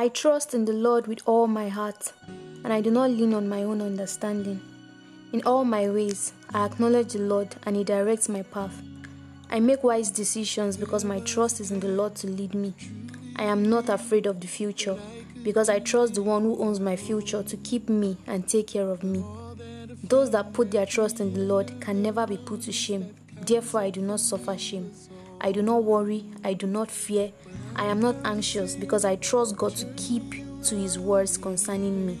I trust in the Lord with all my heart, and I do not lean on my own understanding. In all my ways, I acknowledge the Lord, and He directs my path. I make wise decisions because my trust is in the Lord to lead me. I am not afraid of the future because I trust the one who owns my future to keep me and take care of me. Those that put their trust in the Lord can never be put to shame. Therefore, I do not suffer shame. I do not worry. I do not fear. I am not anxious because I trust God to keep to His words concerning me.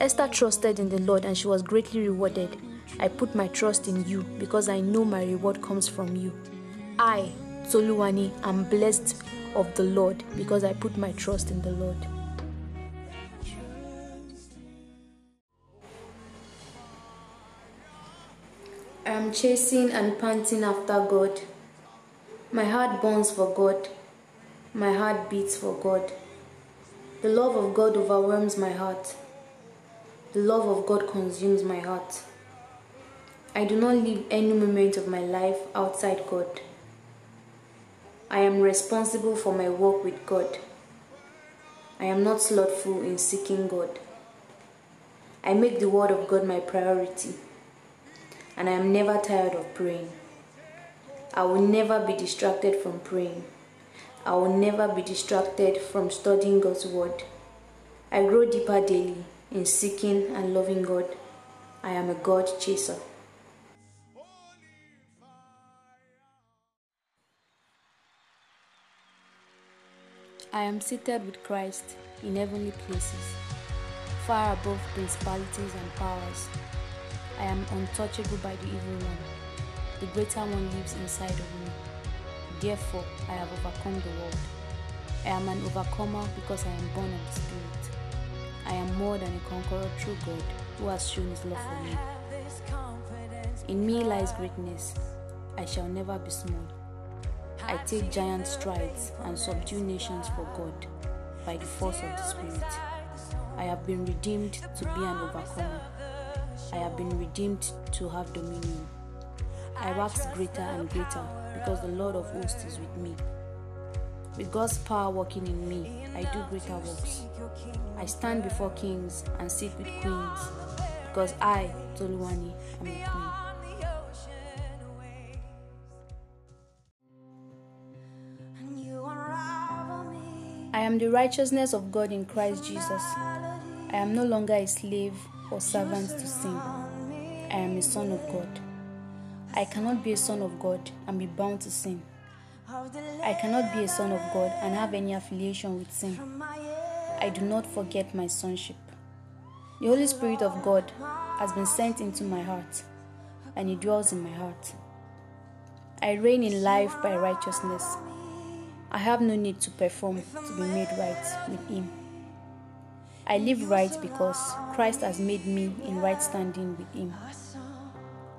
Esther trusted in the Lord and she was greatly rewarded. I put my trust in you because I know my reward comes from you. I, Toluwani, am blessed of the Lord because I put my trust in the Lord. I am chasing and panting after God. My heart burns for God. My heart beats for God. The love of God overwhelms my heart. The love of God consumes my heart. I do not live any moment of my life outside God. I am responsible for my work with God. I am not slothful in seeking God. I make the Word of God my priority, and I am never tired of praying. I will never be distracted from praying. I will never be distracted from studying God's Word. I grow deeper daily in seeking and loving God. I am a God chaser. I am seated with Christ in heavenly places, far above principalities and powers. I am untouchable by the evil one. The greater one lives inside of me. Therefore, I have overcome the world. I am an overcomer because I am born of the Spirit. I am more than a conqueror through God who has shown his love for me. In me lies greatness. I shall never be small. I take giant strides and subdue nations for God by the force of the Spirit. I have been redeemed to be an overcomer. I have been redeemed to have dominion. I wax greater and greater because the Lord of hosts is with me. With God's power working in me, I do greater works. I stand before kings and sit with queens because I, Toluwani, am a queen. I am the righteousness of God in Christ Jesus. I am no longer a slave or servant to sin. I am a son of God. I cannot be a son of God and be bound to sin. I cannot be a son of God and have any affiliation with sin. I do not forget my sonship. The Holy Spirit of God has been sent into my heart and He dwells in my heart. I reign in life by righteousness. I have no need to perform to be made right with Him. I live right because Christ has made me in right standing with Him.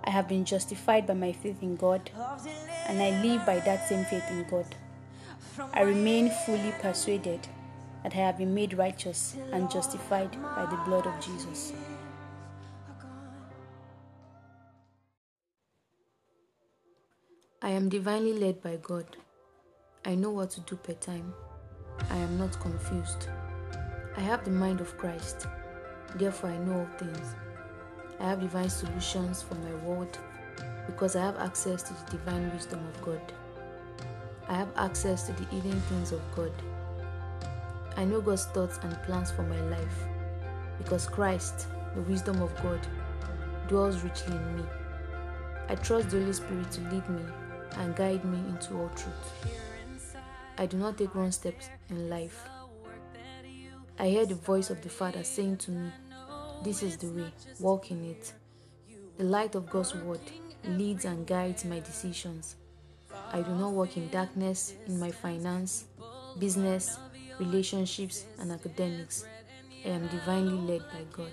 I have been justified by my faith in God, and I live by that same faith in God. I remain fully persuaded that I have been made righteous and justified by the blood of Jesus. I am divinely led by God. I know what to do per time. I am not confused. I have the mind of Christ. Therefore, I know all things. I have divine solutions for my world because I have access to the divine wisdom of God. I have access to the hidden things of God. I know God's thoughts and plans for my life because Christ, the wisdom of God, dwells richly in me. I trust the Holy Spirit to lead me and guide me into all truth. I do not take wrong steps in life. I hear the voice of the Father saying to me, This is the way, walk in it. The light of God's word leads and guides my decisions. I do not walk in darkness in my finance, business, relationships, and academics. I am divinely led by God.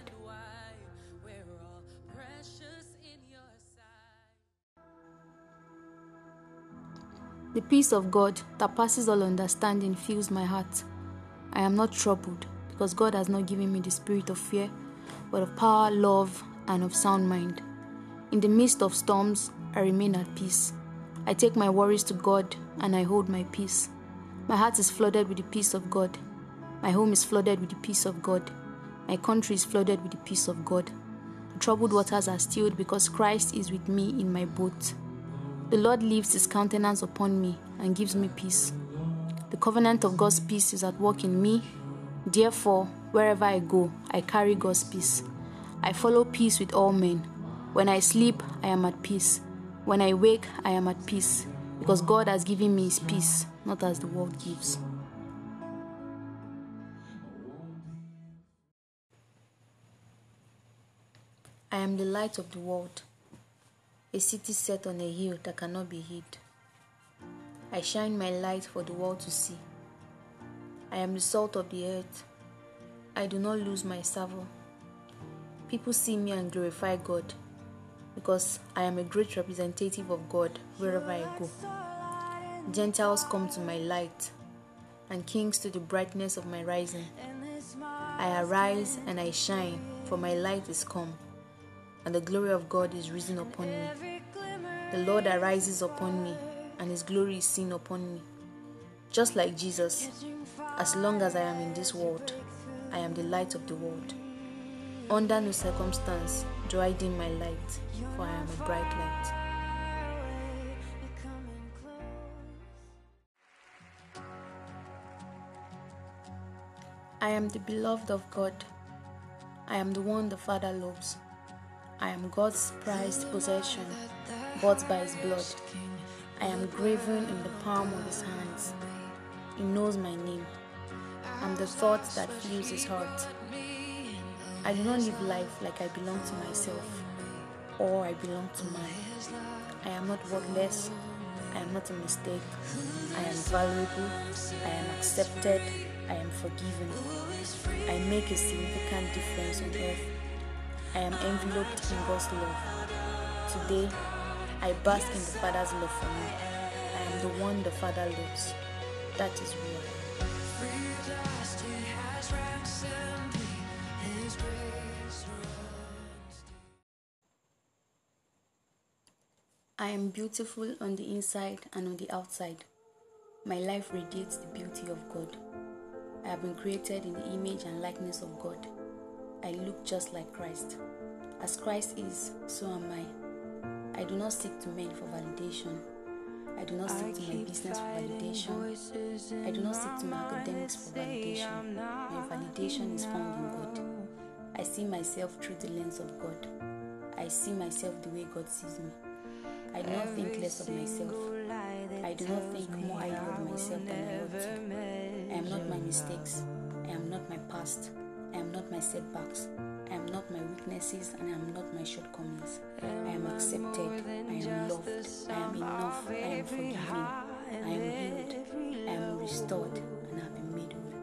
The peace of God that passes all understanding fills my heart. I am not troubled because God has not given me the spirit of fear, but of power, love, and of sound mind. In the midst of storms, I remain at peace. I take my worries to God and I hold my peace. My heart is flooded with the peace of God. My home is flooded with the peace of God. My country is flooded with the peace of God. The troubled waters are stilled because Christ is with me in my boat. The Lord lifts his countenance upon me and gives me peace. The covenant of God's peace is at work in me. Therefore, wherever I go, I carry God's peace. I follow peace with all men. When I sleep, I am at peace. When I wake, I am at peace, because God has given me his peace, not as the world gives. I am the light of the world, a city set on a hill that cannot be hid. I shine my light for the world to see. I am the salt of the earth. I do not lose my savor. People see me and glorify God because I am a great representative of God wherever I go. Gentiles come to my light and kings to the brightness of my rising. I arise and I shine, for my light is come and the glory of God is risen upon me. The Lord arises upon me, and his glory is seen upon me. Just like Jesus, as long as I am in this world, I am the light of the world. Under no circumstance do I dim my light, for I am a bright light. I am the beloved of God. I am the one the Father loves. I am God's prized possession, bought by His blood. I am graven in the palm of His hands. He knows my name. I'm the thought that fills His heart. I do not live life like I belong to myself or I belong to man. I am not worthless. I am not a mistake. I am valuable. I am accepted. I am forgiven. I make a significant difference on earth. I am enveloped in God's love. Today, I bask in the Father's love for me. I am the one the Father loves. That is real. I am beautiful on the inside and on the outside. My life radiates the beauty of God. I have been created in the image and likeness of God. I look just like Christ. As Christ is, so am I. I do not seek to men for validation. I do not seek to my business for validation. I do not seek to my academics for validation. My validation is found in God. I see myself through the lens of God. I see myself the way God sees me. I do not think less of myself. I do not think more highly of myself than I ought to. I am not my mistakes. I am not my past. I am not my setbacks. I am not my weaknesses and I am not my shortcomings. I am accepted. I am loved. I am enough. I am forgiven. I am healed. I am restored and I have been made whole.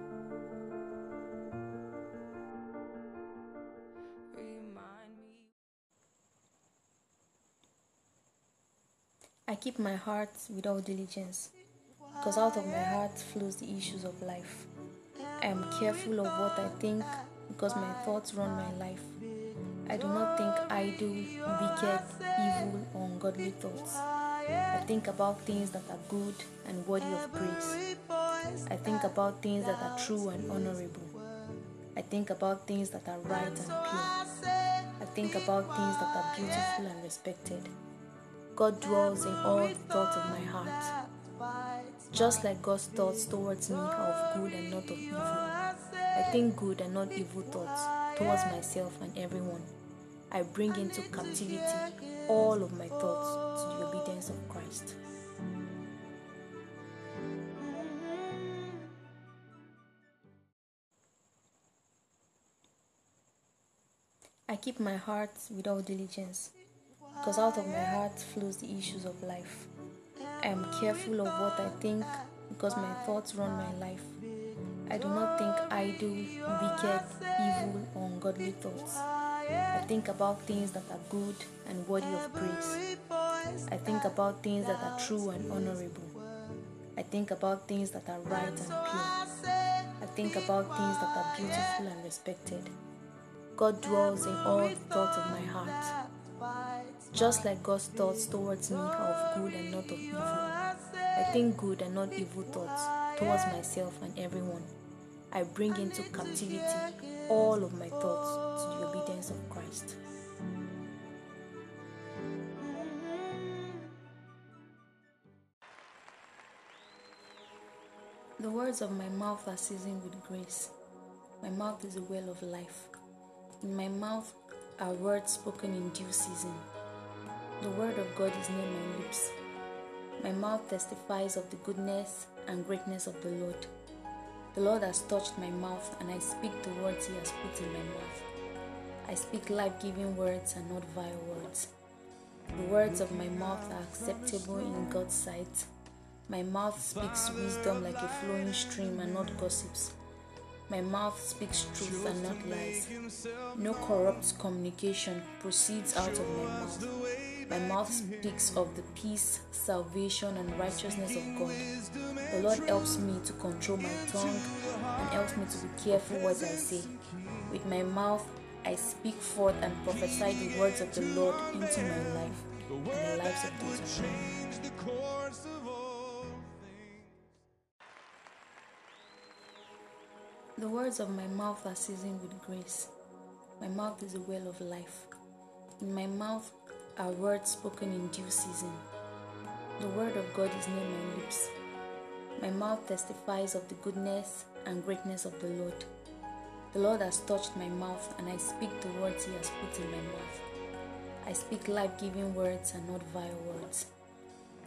I keep my heart with all diligence, because out of my heart flows the issues of life. I am careful of what I think, because my thoughts run my life. I do not think idle, wicked, evil, or ungodly thoughts. I think about things that are good and worthy of praise. I think about things that are true and honorable. I think about things that are right and pure. I think about things that are beautiful and respected. God dwells in all the thoughts of my heart. Just like God's thoughts towards me are of good and not of evil. I think good and not evil thoughts towards myself and everyone. I bring into captivity all of my thoughts to the obedience of Christ. I keep my heart with all diligence, because out of my heart flows the issues of life. I am careful of what I think, because my thoughts run my life. I do not think idle, wicked, evil, or ungodly thoughts. I think about things that are good and worthy of praise. I think about things that are true and honorable. I think about things that are right and pure. I think about things that are beautiful and respected. God dwells in all the thoughts of my heart. Just like God's thoughts towards me are of good and not of evil. I think good and not evil thoughts towards myself and everyone. I bring into captivity all of my thoughts to the obedience of Christ. The words of my mouth are seasoned with grace. My mouth is a well of life. In my mouth are words spoken in due season. The word of God is near my lips. My mouth testifies of the goodness and greatness of the Lord. The Lord has touched my mouth, and I speak the words He has put in my mouth. I speak life giving words and not vile words. The words of my mouth are acceptable in God's sight. My mouth speaks wisdom like a flowing stream and not gossips. My mouth speaks truth and not lies. No corrupt communication proceeds out of my mouth. My mouth speaks of the peace, salvation, and righteousness of God. The Lord helps me to control my tongue and helps me to be careful what I say. With my mouth, I speak forth and prophesy the words of the Lord into my life and the lives of those around me. The words of my mouth are seasoned with grace. My mouth is a well of life. In my mouth are words spoken in due season. The word of God is near my lips. My mouth testifies of the goodness and greatness of the Lord. The Lord has touched my mouth, and I speak the words He has put in my mouth. I speak life giving words and not vile words.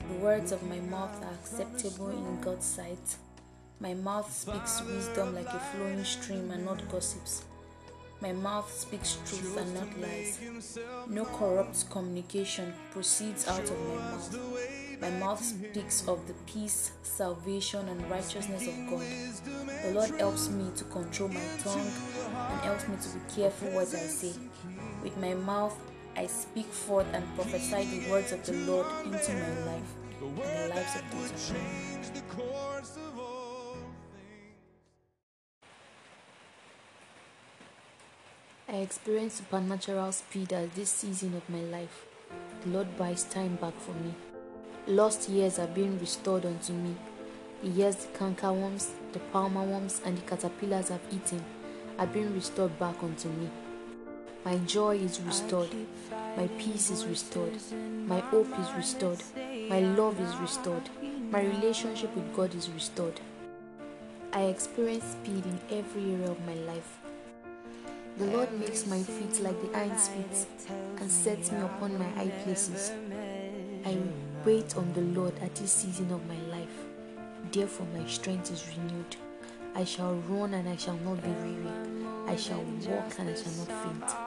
The words of my mouth are acceptable in God's sight my mouth speaks wisdom like a flowing stream and not gossips. My mouth speaks truth and not lies. No corrupt communication proceeds out of my mouth. My mouth speaks of the peace, salvation, and righteousness of God. The Lord helps me to control my tongue and helps me to be careful what I say. With my mouth, I speak forth and prophesy the words of the Lord into my life and the lives of those around me. I experienced supernatural speed at this season of my life. The Lord buys time back for me. Lost years are being restored unto me. The years the cankerworms, the palmer worms, and the caterpillars have eaten are being restored back unto me. My joy is restored. My peace is restored. My hope is restored. My love is restored. My relationship with God is restored. I experience speed in every area of my life. The Lord makes my feet like the hinds' feet and sets me upon my high places. I wait on the Lord at this season of my life. Therefore, my strength is renewed. I shall run and I shall not be weary. I shall walk and I shall not faint.